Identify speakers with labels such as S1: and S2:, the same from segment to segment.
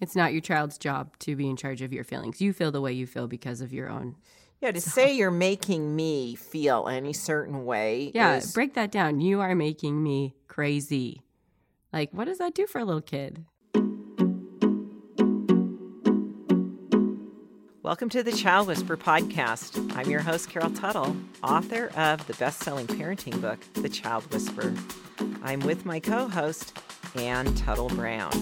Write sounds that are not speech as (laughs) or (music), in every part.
S1: It's not your child's job to be in charge of your feelings. You feel the way you feel because of your own.
S2: Yeah, to say you're making me feel any certain way.
S1: Yeah,
S2: is-
S1: break that down. You are making me crazy. Like, what does that do for a little kid?
S2: Welcome to the Child Whisperer podcast. I'm your host, Carol Tuttle, author of the best selling parenting book, The Child Whisperer. I'm with my co host, Anne Tuttle Brown.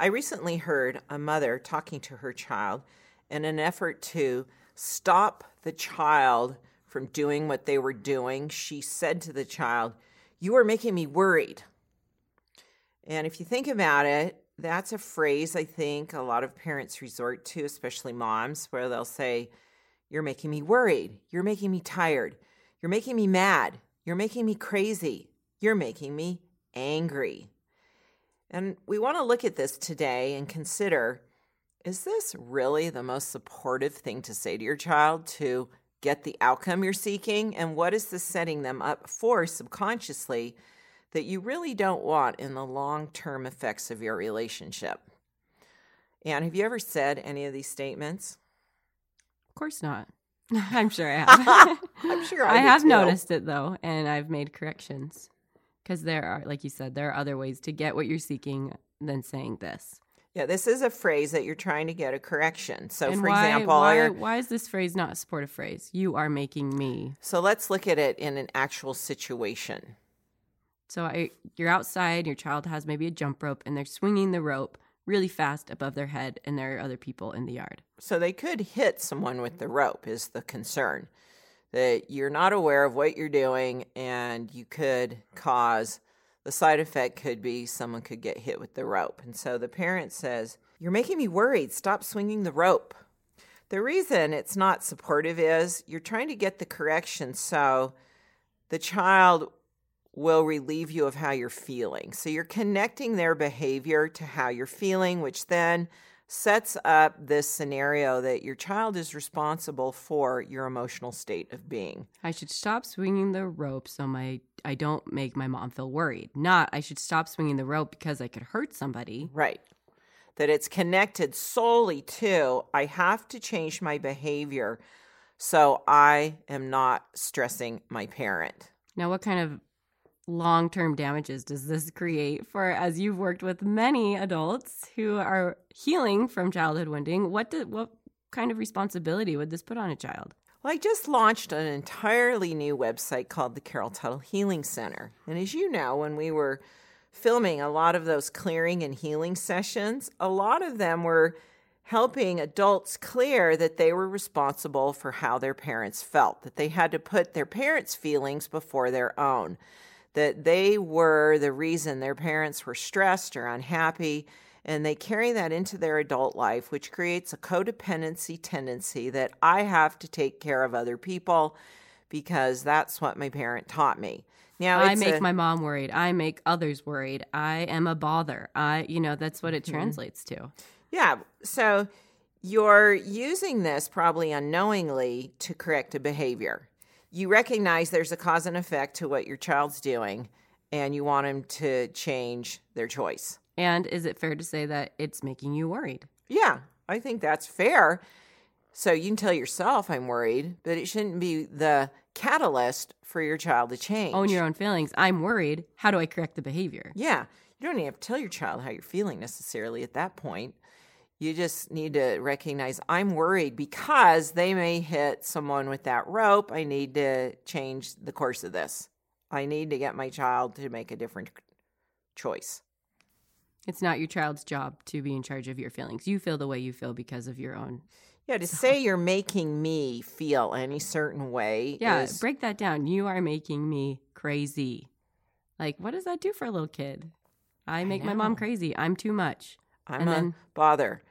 S2: I recently heard a mother talking to her child in an effort to stop the child from doing what they were doing. She said to the child, You are making me worried. And if you think about it, that's a phrase I think a lot of parents resort to, especially moms, where they'll say, You're making me worried. You're making me tired. You're making me mad. You're making me crazy. You're making me angry. And we want to look at this today and consider is this really the most supportive thing to say to your child to get the outcome you're seeking? And what is this setting them up for subconsciously that you really don't want in the long term effects of your relationship? And have you ever said any of these statements?
S1: Of course not. (laughs) I'm sure I have.
S2: I'm sure (laughs) I
S1: I have
S2: too.
S1: noticed it though, and I've made corrections. Because there are, like you said, there are other ways to get what you're seeking than saying this.
S2: Yeah, this is a phrase that you're trying to get a correction. So,
S1: and
S2: for
S1: why,
S2: example,
S1: why, why is this phrase not a supportive phrase? You are making me.
S2: so let's look at it in an actual situation.
S1: So I, you're outside, your child has maybe a jump rope, and they're swinging the rope really fast above their head, and there are other people in the yard.
S2: So they could hit someone with the rope, is the concern. That you're not aware of what you're doing, and you could mm-hmm. cause the side effect could be someone could get hit with the rope. And so the parent says, You're making me worried. Stop swinging the rope. The reason it's not supportive is you're trying to get the correction so the child will relieve you of how you're feeling. So you're connecting their behavior to how you're feeling, which then sets up this scenario that your child is responsible for your emotional state of being.
S1: I should stop swinging the rope so my I don't make my mom feel worried. Not I should stop swinging the rope because I could hurt somebody.
S2: Right. That it's connected solely to I have to change my behavior so I am not stressing my parent.
S1: Now, what kind of long term damages does this create for, as you've worked with many adults who are healing from childhood wounding? What did, what kind of responsibility would this put on a child?
S2: Well, I just launched an entirely new website called the Carol Tuttle Healing Center. And as you know, when we were filming a lot of those clearing and healing sessions, a lot of them were helping adults clear that they were responsible for how their parents felt, that they had to put their parents' feelings before their own, that they were the reason their parents were stressed or unhappy. And they carry that into their adult life, which creates a codependency tendency that I have to take care of other people because that's what my parent taught me. Now,
S1: I make
S2: a-
S1: my mom worried. I make others worried. I am a bother. I, you know, that's what it mm-hmm. translates to.
S2: Yeah. So you're using this probably unknowingly to correct a behavior. You recognize there's a cause and effect to what your child's doing, and you want them to change their choice.
S1: And is it fair to say that it's making you worried?
S2: Yeah, I think that's fair. So you can tell yourself I'm worried, but it shouldn't be the catalyst for your child to change.
S1: Own your own feelings. I'm worried. How do I correct the behavior?
S2: Yeah. You don't even have to tell your child how you're feeling necessarily at that point. You just need to recognize I'm worried because they may hit someone with that rope. I need to change the course of this. I need to get my child to make a different choice.
S1: It's not your child's job to be in charge of your feelings. You feel the way you feel because of your own.
S2: Yeah, to say you're making me feel any certain way
S1: Yeah,
S2: is
S1: break that down. You are making me crazy. Like, what does that do for a little kid? I make my mom crazy. I'm too much.
S2: I'm
S1: And
S2: a
S1: then-
S2: bother.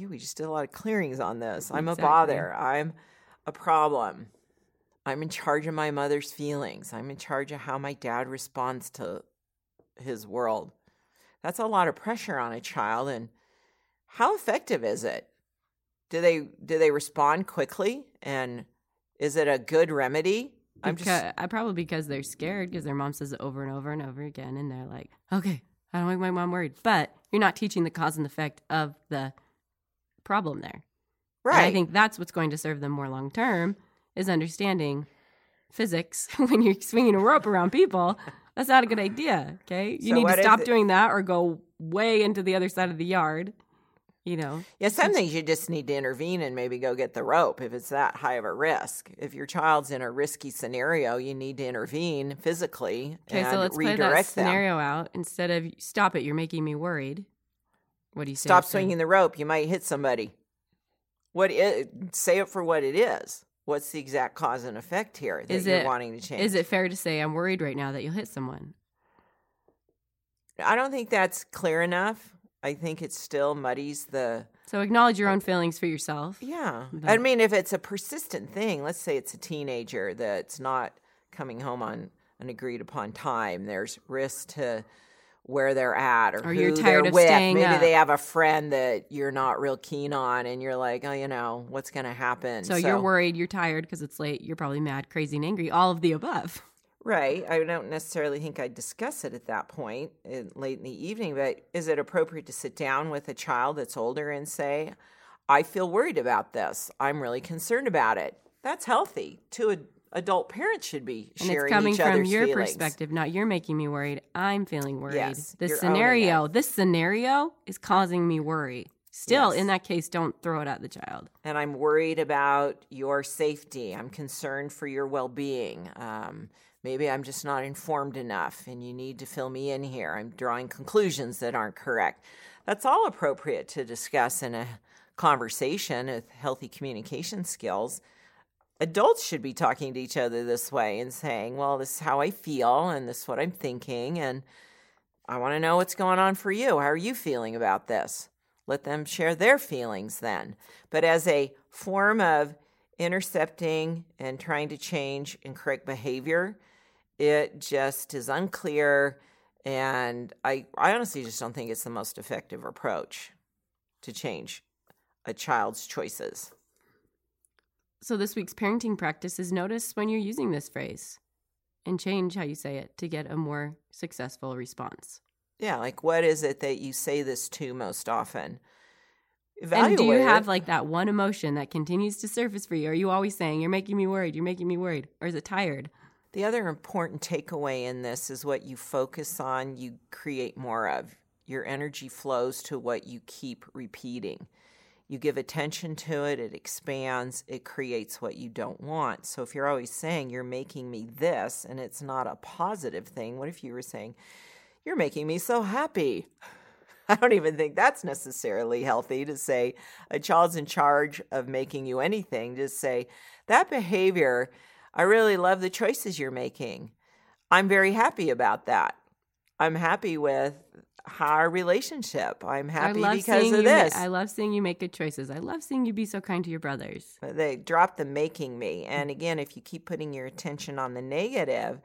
S2: Yeah, we just did a lot of clearings on this. I'm
S1: Exactly.
S2: a bother. I'm a problem. I'm in charge of my mother's feelings. I'm in charge of how my dad responds to his world. That's a lot of pressure on a child and how effective is it? Do they do they respond quickly and is it a good remedy I'm
S1: Because,
S2: just
S1: I probably because they're scared because their mom says it over and over and over again, and they're like, "Okay, I don't make my mom worried." But you're not teaching the cause and effect of the problem there. And
S2: right.
S1: I think that's what's going to serve them more long term is understanding physics (laughs) when you're swinging a rope around people. That's not a good idea. Okay, you
S2: So
S1: need to stop doing that or go way into the other side of the yard. You know,
S2: Yeah, some things you just need to intervene and maybe go get the rope if it's that high of a risk. If your child's in a risky scenario, you need to intervene physically
S1: Okay,
S2: and
S1: so let's play that
S2: redirect them.
S1: scenario out. Instead of stop it, you're making me worried. What do you say?
S2: Stop swinging the rope. You might hit somebody. What say it for what it is. What's the exact cause and effect here that
S1: Is
S2: you're
S1: it-
S2: wanting to change?
S1: Is it fair to say I'm worried right now that you'll hit someone?
S2: I don't think that's clear enough. I think it still muddies the
S1: So acknowledge your own feelings for yourself.
S2: Yeah. I mean, if it's a persistent thing, let's say it's a teenager that's not coming home on an agreed upon time, there's risk to where they're at or,
S1: Or
S2: who
S1: you're
S2: they're with. Maybe
S1: up.
S2: they have a friend that you're not real keen on, and you're like, oh, you know, what's going to happen?
S1: So, you're worried, you're tired because it's late, you're probably mad, crazy, and angry, all of the above. (laughs)
S2: Right. I don't necessarily think I'd discuss it at that point in, late in the evening, but is it appropriate to sit down with a child that's older and say, I feel worried about this. I'm really concerned about it. That's healthy. Two ad- adult parents should be sharing And
S1: it's coming from your
S2: feelings.
S1: perspective, not you're making me worried. I'm feeling worried.
S2: Yes,
S1: this scenario, this scenario is causing me worry. Still,
S2: Yes.
S1: in that case, don't throw it at the child.
S2: And I'm worried about your safety. I'm concerned for your well being. Um, maybe I'm just not informed enough and you need to fill me in here. I'm drawing conclusions that aren't correct. That's all appropriate to discuss in a conversation with healthy communication skills. Adults should be talking to each other this way and saying, Well, this is how I feel and this is what I'm thinking. And I want to know what's going on for you. How are you feeling about this? Let them share their feelings then. But as a form of intercepting and trying to change and correct behavior, it just is unclear. And I, I honestly just don't think it's the most effective approach to change a child's choices.
S1: So, this week's parenting practice is notice when you're using this phrase and change how you say it to get a more successful response.
S2: Yeah, like what is it that you say this to most often?
S1: And do you have like that one emotion that continues to surface for you? Are you always saying, You're making me worried, you're making me worried? Or is it tired?
S2: The other important takeaway in this is what you focus on, you create more of. Your energy flows to what you keep repeating. You give attention to it, it expands, it creates what you don't want. So if you're always saying, You're making me this, and it's not a positive thing, what if you were saying, You're making me so happy? (laughs) I don't even think that's necessarily healthy to say a child's in charge of making you anything. Just say, That behavior, I really love the choices you're making. I'm very happy about that. I'm happy with our relationship. I'm happy
S1: I love
S2: because of
S1: you ma-
S2: this.
S1: I love seeing you make good choices. I love seeing you be so kind to your brothers.
S2: Uh, they drop the making me. And again, if you keep putting your attention on the negative,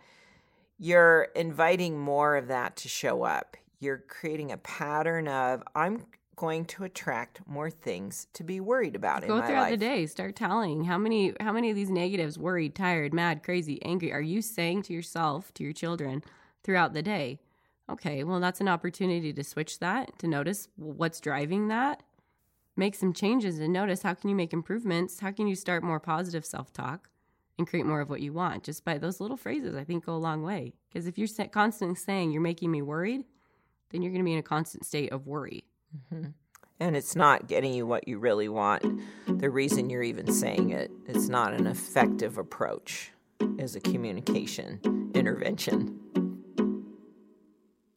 S2: you're inviting more of that to show up. You're creating a pattern of, I'm going to attract more things to be worried about in
S1: Go
S2: my
S1: throughout
S2: life.
S1: the day. Start telling how many how many of these negatives, worried, tired, mad, crazy, angry, are you saying to yourself, to your children throughout the day? Okay, well that's an opportunity to switch that, to notice what's driving that, make some changes and notice how can you make improvements? How can you start more positive self-talk and create more of what you want? Just by those little phrases, I think go a long way. Because if you're constantly saying you're making me worried, then you're going to be in a constant state of worry. Mm-hmm.
S2: And it's not getting you what you really want. The reason you're even saying it, it's not an effective approach as a communication intervention.